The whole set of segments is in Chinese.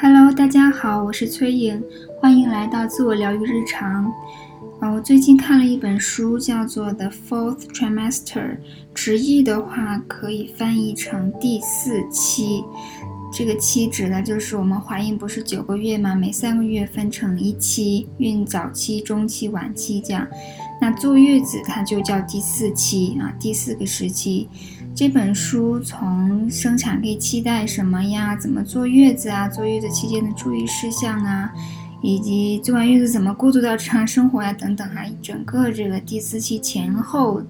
Hello，大家好，我是崔颖，欢迎来到自我疗愈日常。啊，我最近看了一本书，叫做《The Fourth Trimester》，直译的话可以翻译成第四期。这个期指的就是我们怀孕不是九个月吗？每三个月分成一期，孕早期、中期、晚期这样。那坐月子它就叫第四期啊，第四个时期。这本书从生产可以期待什么呀？怎么坐月子啊？坐月子期间的注意事项啊，以及坐完月子怎么过渡到日常生活呀？等等哈，整个这个第四期前后，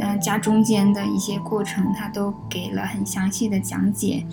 嗯加中间的一些过程，它都给了很详细的讲解。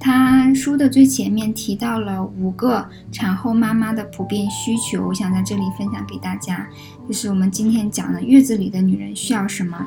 他书的最前面提到了五个产后妈妈的普遍需求，我想在这里分享给大家，就是我们今天讲的月子里的女人需要什么。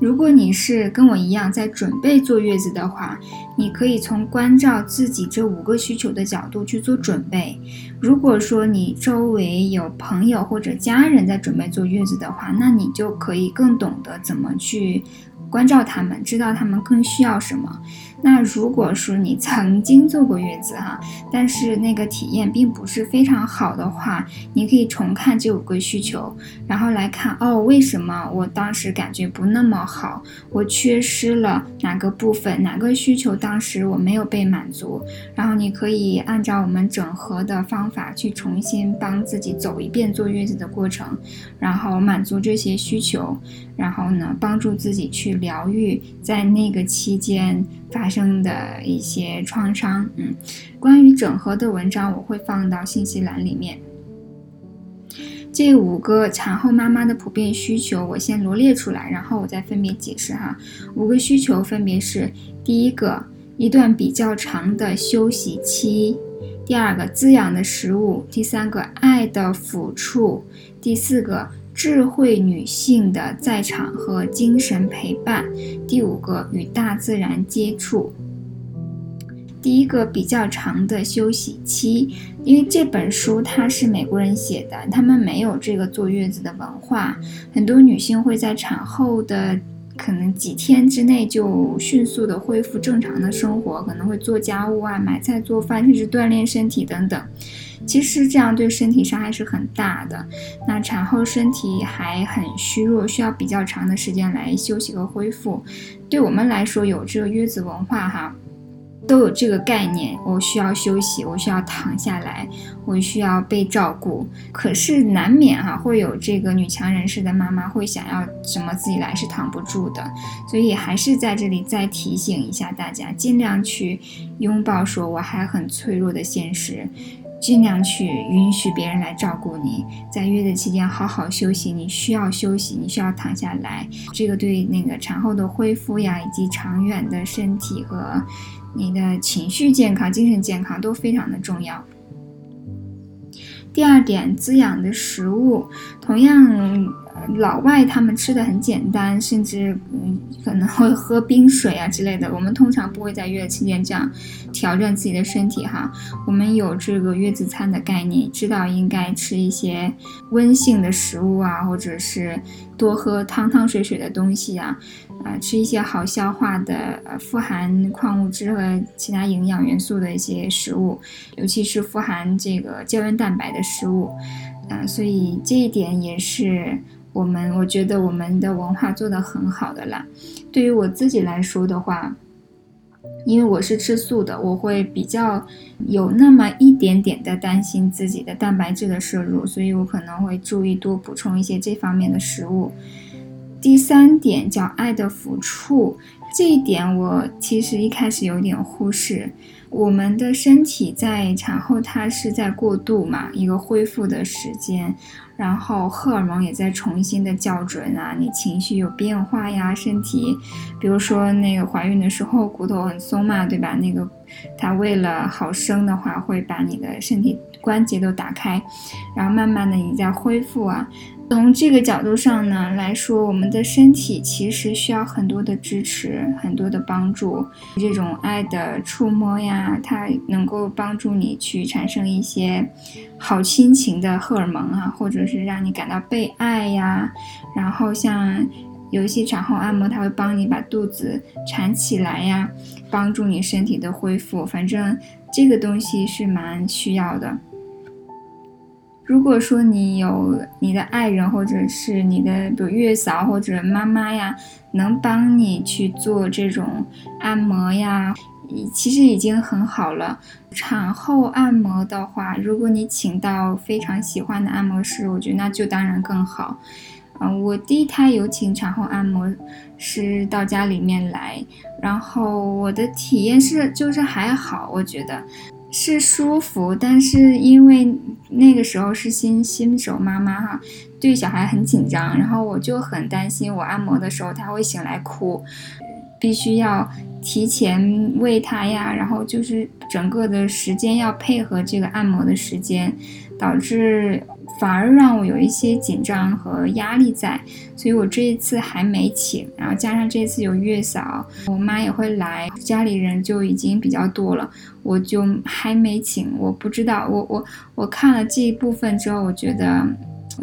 如果你是跟我一样在准备坐月子的话，你可以从关照自己这五个需求的角度去做准备。如果说你周围有朋友或者家人在准备坐月子的话，那你就可以更懂得怎么去。关照他们，知道他们更需要什么。那如果说你曾经坐过月子哈，但是那个体验并不是非常好的话，你可以重看这五个需求，然后来看哦，为什么我当时感觉不那么好？我缺失了哪个部分？哪个需求当时我没有被满足？然后你可以按照我们整合的方法去重新帮自己走一遍坐月子的过程，然后满足这些需求，然后呢，帮助自己去。疗愈在那个期间发生的一些创伤，嗯，关于整合的文章我会放到信息栏里面。这五个产后妈妈的普遍需求，我先罗列出来，然后我再分别解释哈。五个需求分别是：第一个，一段比较长的休息期；第二个，滋养的食物；第三个，爱的抚触；第四个。智慧女性的在场和精神陪伴。第五个，与大自然接触。第一个比较长的休息期，因为这本书它是美国人写的，他们没有这个坐月子的文化，很多女性会在产后的可能几天之内就迅速的恢复正常的生活，可能会做家务啊、买菜、做饭，甚至锻炼身体等等。其实这样对身体伤害是很大的。那产后身体还很虚弱，需要比较长的时间来休息和恢复。对我们来说，有这个月子文化哈，都有这个概念。我需要休息，我需要躺下来，我需要被照顾。可是难免哈会有这个女强人式的妈妈会想要什么自己来是躺不住的。所以还是在这里再提醒一下大家，尽量去拥抱说我还很脆弱的现实。尽量去允许别人来照顾你，在月子期间好好休息。你需要休息，你需要躺下来。这个对那个产后的恢复呀，以及长远的身体和你的情绪健康、精神健康都非常的重要。第二点，滋养的食物，同样。老外他们吃的很简单，甚至嗯可能会喝冰水啊之类的。我们通常不会在月子期间这样挑战自己的身体哈。我们有这个月子餐的概念，知道应该吃一些温性的食物啊，或者是多喝汤汤水水的东西啊，啊吃一些好消化的、呃富含矿物质和其他营养元素的一些食物，尤其是富含这个胶原蛋白的食物，啊，所以这一点也是。我们我觉得我们的文化做得很好的啦。对于我自己来说的话，因为我是吃素的，我会比较有那么一点点的担心自己的蛋白质的摄入，所以我可能会注意多补充一些这方面的食物。第三点叫爱的抚触，这一点我其实一开始有点忽视。我们的身体在产后它是在过渡嘛，一个恢复的时间。然后荷尔蒙也在重新的校准啊，你情绪有变化呀，身体，比如说那个怀孕的时候骨头很松嘛，对吧？那个它为了好生的话，会把你的身体关节都打开，然后慢慢的你在恢复啊。从这个角度上呢来说，我们的身体其实需要很多的支持，很多的帮助。这种爱的触摸呀，它能够帮助你去产生一些好心情的荷尔蒙啊，或者是让你感到被爱呀。然后像有一些产后按摩，它会帮你把肚子缠起来呀，帮助你身体的恢复。反正这个东西是蛮需要的。如果说你有你的爱人，或者是你的比如月嫂或者妈妈呀，能帮你去做这种按摩呀，其实已经很好了。产后按摩的话，如果你请到非常喜欢的按摩师，我觉得那就当然更好。嗯，我第一胎有请产后按摩师到家里面来，然后我的体验是就是还好，我觉得。是舒服，但是因为那个时候是新新手妈妈哈，对小孩很紧张，然后我就很担心我按摩的时候他会醒来哭，必须要提前喂他呀，然后就是整个的时间要配合这个按摩的时间，导致。反而让我有一些紧张和压力在，所以我这一次还没请，然后加上这次有月嫂，我妈也会来，家里人就已经比较多了，我就还没请。我不知道，我我我看了这一部分之后，我觉得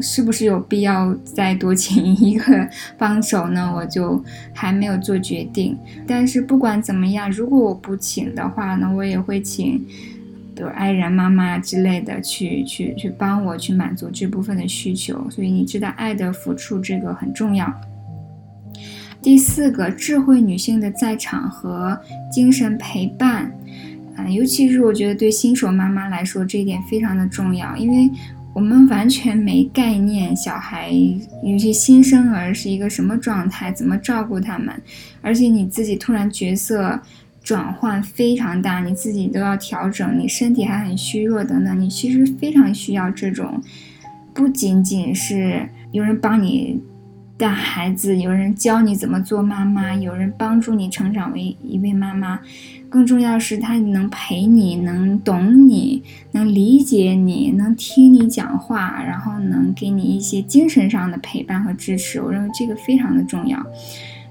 是不是有必要再多请一个帮手呢？我就还没有做决定。但是不管怎么样，如果我不请的话呢，我也会请。比如爱人、妈妈之类的，去去去帮我去满足这部分的需求，所以你知道爱的付出这个很重要。第四个，智慧女性的在场和精神陪伴，啊，尤其是我觉得对新手妈妈来说，这一点非常的重要，因为我们完全没概念，小孩有些新生儿是一个什么状态，怎么照顾他们，而且你自己突然角色。转换非常大，你自己都要调整，你身体还很虚弱等等，你其实非常需要这种，不仅仅是有人帮你带孩子，有人教你怎么做妈妈，有人帮助你成长为一位妈妈，更重要是他能陪你，能懂你，能理解你，能听你讲话，然后能给你一些精神上的陪伴和支持。我认为这个非常的重要。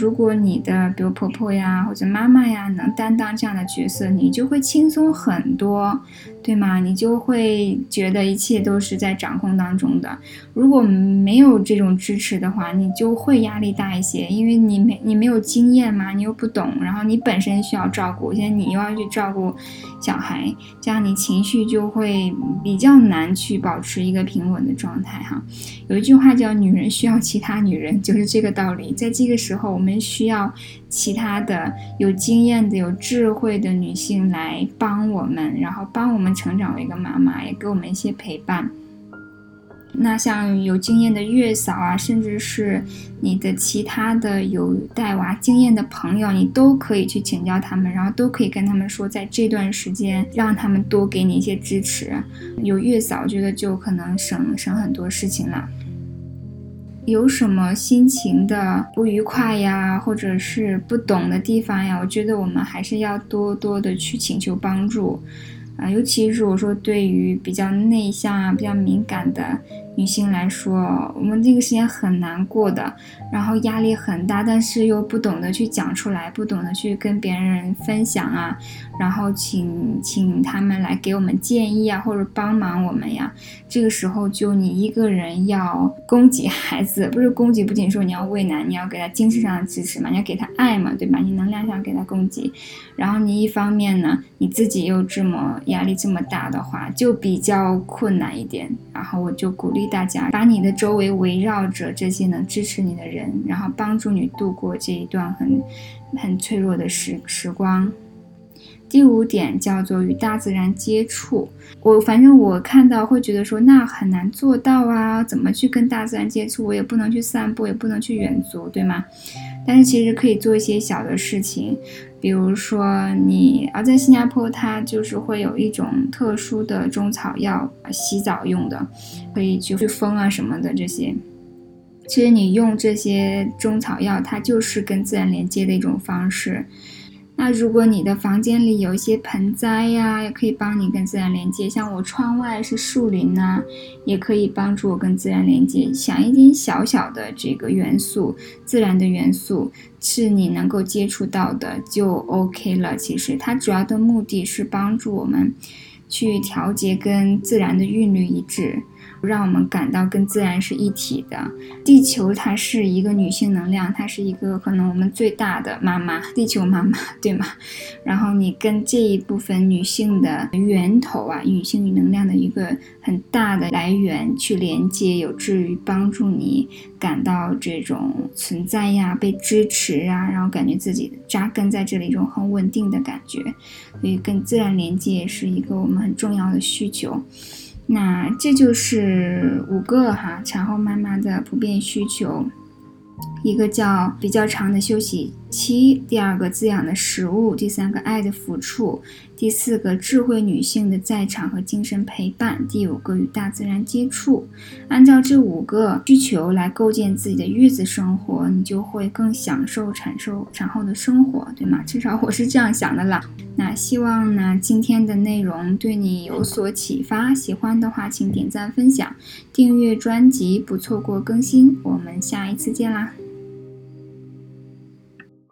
如果你的比如婆婆呀或者妈妈呀能担当这样的角色，你就会轻松很多，对吗？你就会觉得一切都是在掌控当中的。如果没有这种支持的话，你就会压力大一些，因为你没你没有经验嘛，你又不懂，然后你本身需要照顾，现在你又要去照顾小孩，这样你情绪就会比较难去保持一个平稳的状态哈。有一句话叫“女人需要其他女人”，就是这个道理。在这个时候，我们。需要其他的有经验的、有智慧的女性来帮我们，然后帮我们成长为一个妈妈，也给我们一些陪伴。那像有经验的月嫂啊，甚至是你的其他的有带娃经验的朋友，你都可以去请教他们，然后都可以跟他们说，在这段时间让他们多给你一些支持。有月嫂，觉得就可能省省很多事情了。有什么心情的不愉快呀，或者是不懂的地方呀？我觉得我们还是要多多的去请求帮助。啊，尤其是我说对于比较内向啊、比较敏感的女性来说，我们这个时间很难过的，然后压力很大，但是又不懂得去讲出来，不懂得去跟别人分享啊，然后请请他们来给我们建议啊，或者帮忙我们呀。这个时候就你一个人要供给孩子，不是供给，不仅说你要喂奶，你要给他精神上的支持嘛，你要给他爱嘛，对吧？你能量上给他供给，然后你一方面呢，你自己又这么。压力这么大的话，就比较困难一点。然后我就鼓励大家，把你的周围围绕着这些能支持你的人，然后帮助你度过这一段很很脆弱的时时光。第五点叫做与大自然接触。我反正我看到会觉得说那很难做到啊，怎么去跟大自然接触？我也不能去散步，也不能去远足，对吗？但是其实可以做一些小的事情，比如说你啊，在新加坡它就是会有一种特殊的中草药洗澡用的，可以去风啊什么的这些。其实你用这些中草药，它就是跟自然连接的一种方式。那如果你的房间里有一些盆栽呀，也可以帮你跟自然连接。像我窗外是树林呐，也可以帮助我跟自然连接。想一点小小的这个元素，自然的元素是你能够接触到的，就 OK 了。其实它主要的目的是帮助我们去调节跟自然的韵律一致。让我们感到跟自然是一体的。地球它是一个女性能量，它是一个可能我们最大的妈妈，地球妈妈，对吗？然后你跟这一部分女性的源头啊，女性能量的一个很大的来源去连接，有助于帮助你感到这种存在呀，被支持啊，然后感觉自己扎根在这里一种很稳定的感觉。所以跟自然连接也是一个我们很重要的需求。那这就是五个哈产后妈妈的普遍需求。一个叫比较长的休息七，第二个滋养的食物，第三个爱的抚触，第四个智慧女性的在场和精神陪伴，第五个与大自然接触。按照这五个需求来构建自己的月子生活，你就会更享受产受产后的生活，对吗？至少我是这样想的啦。那希望呢今天的内容对你有所启发，喜欢的话请点赞分享，订阅专辑不错过更新。我们下一次见啦！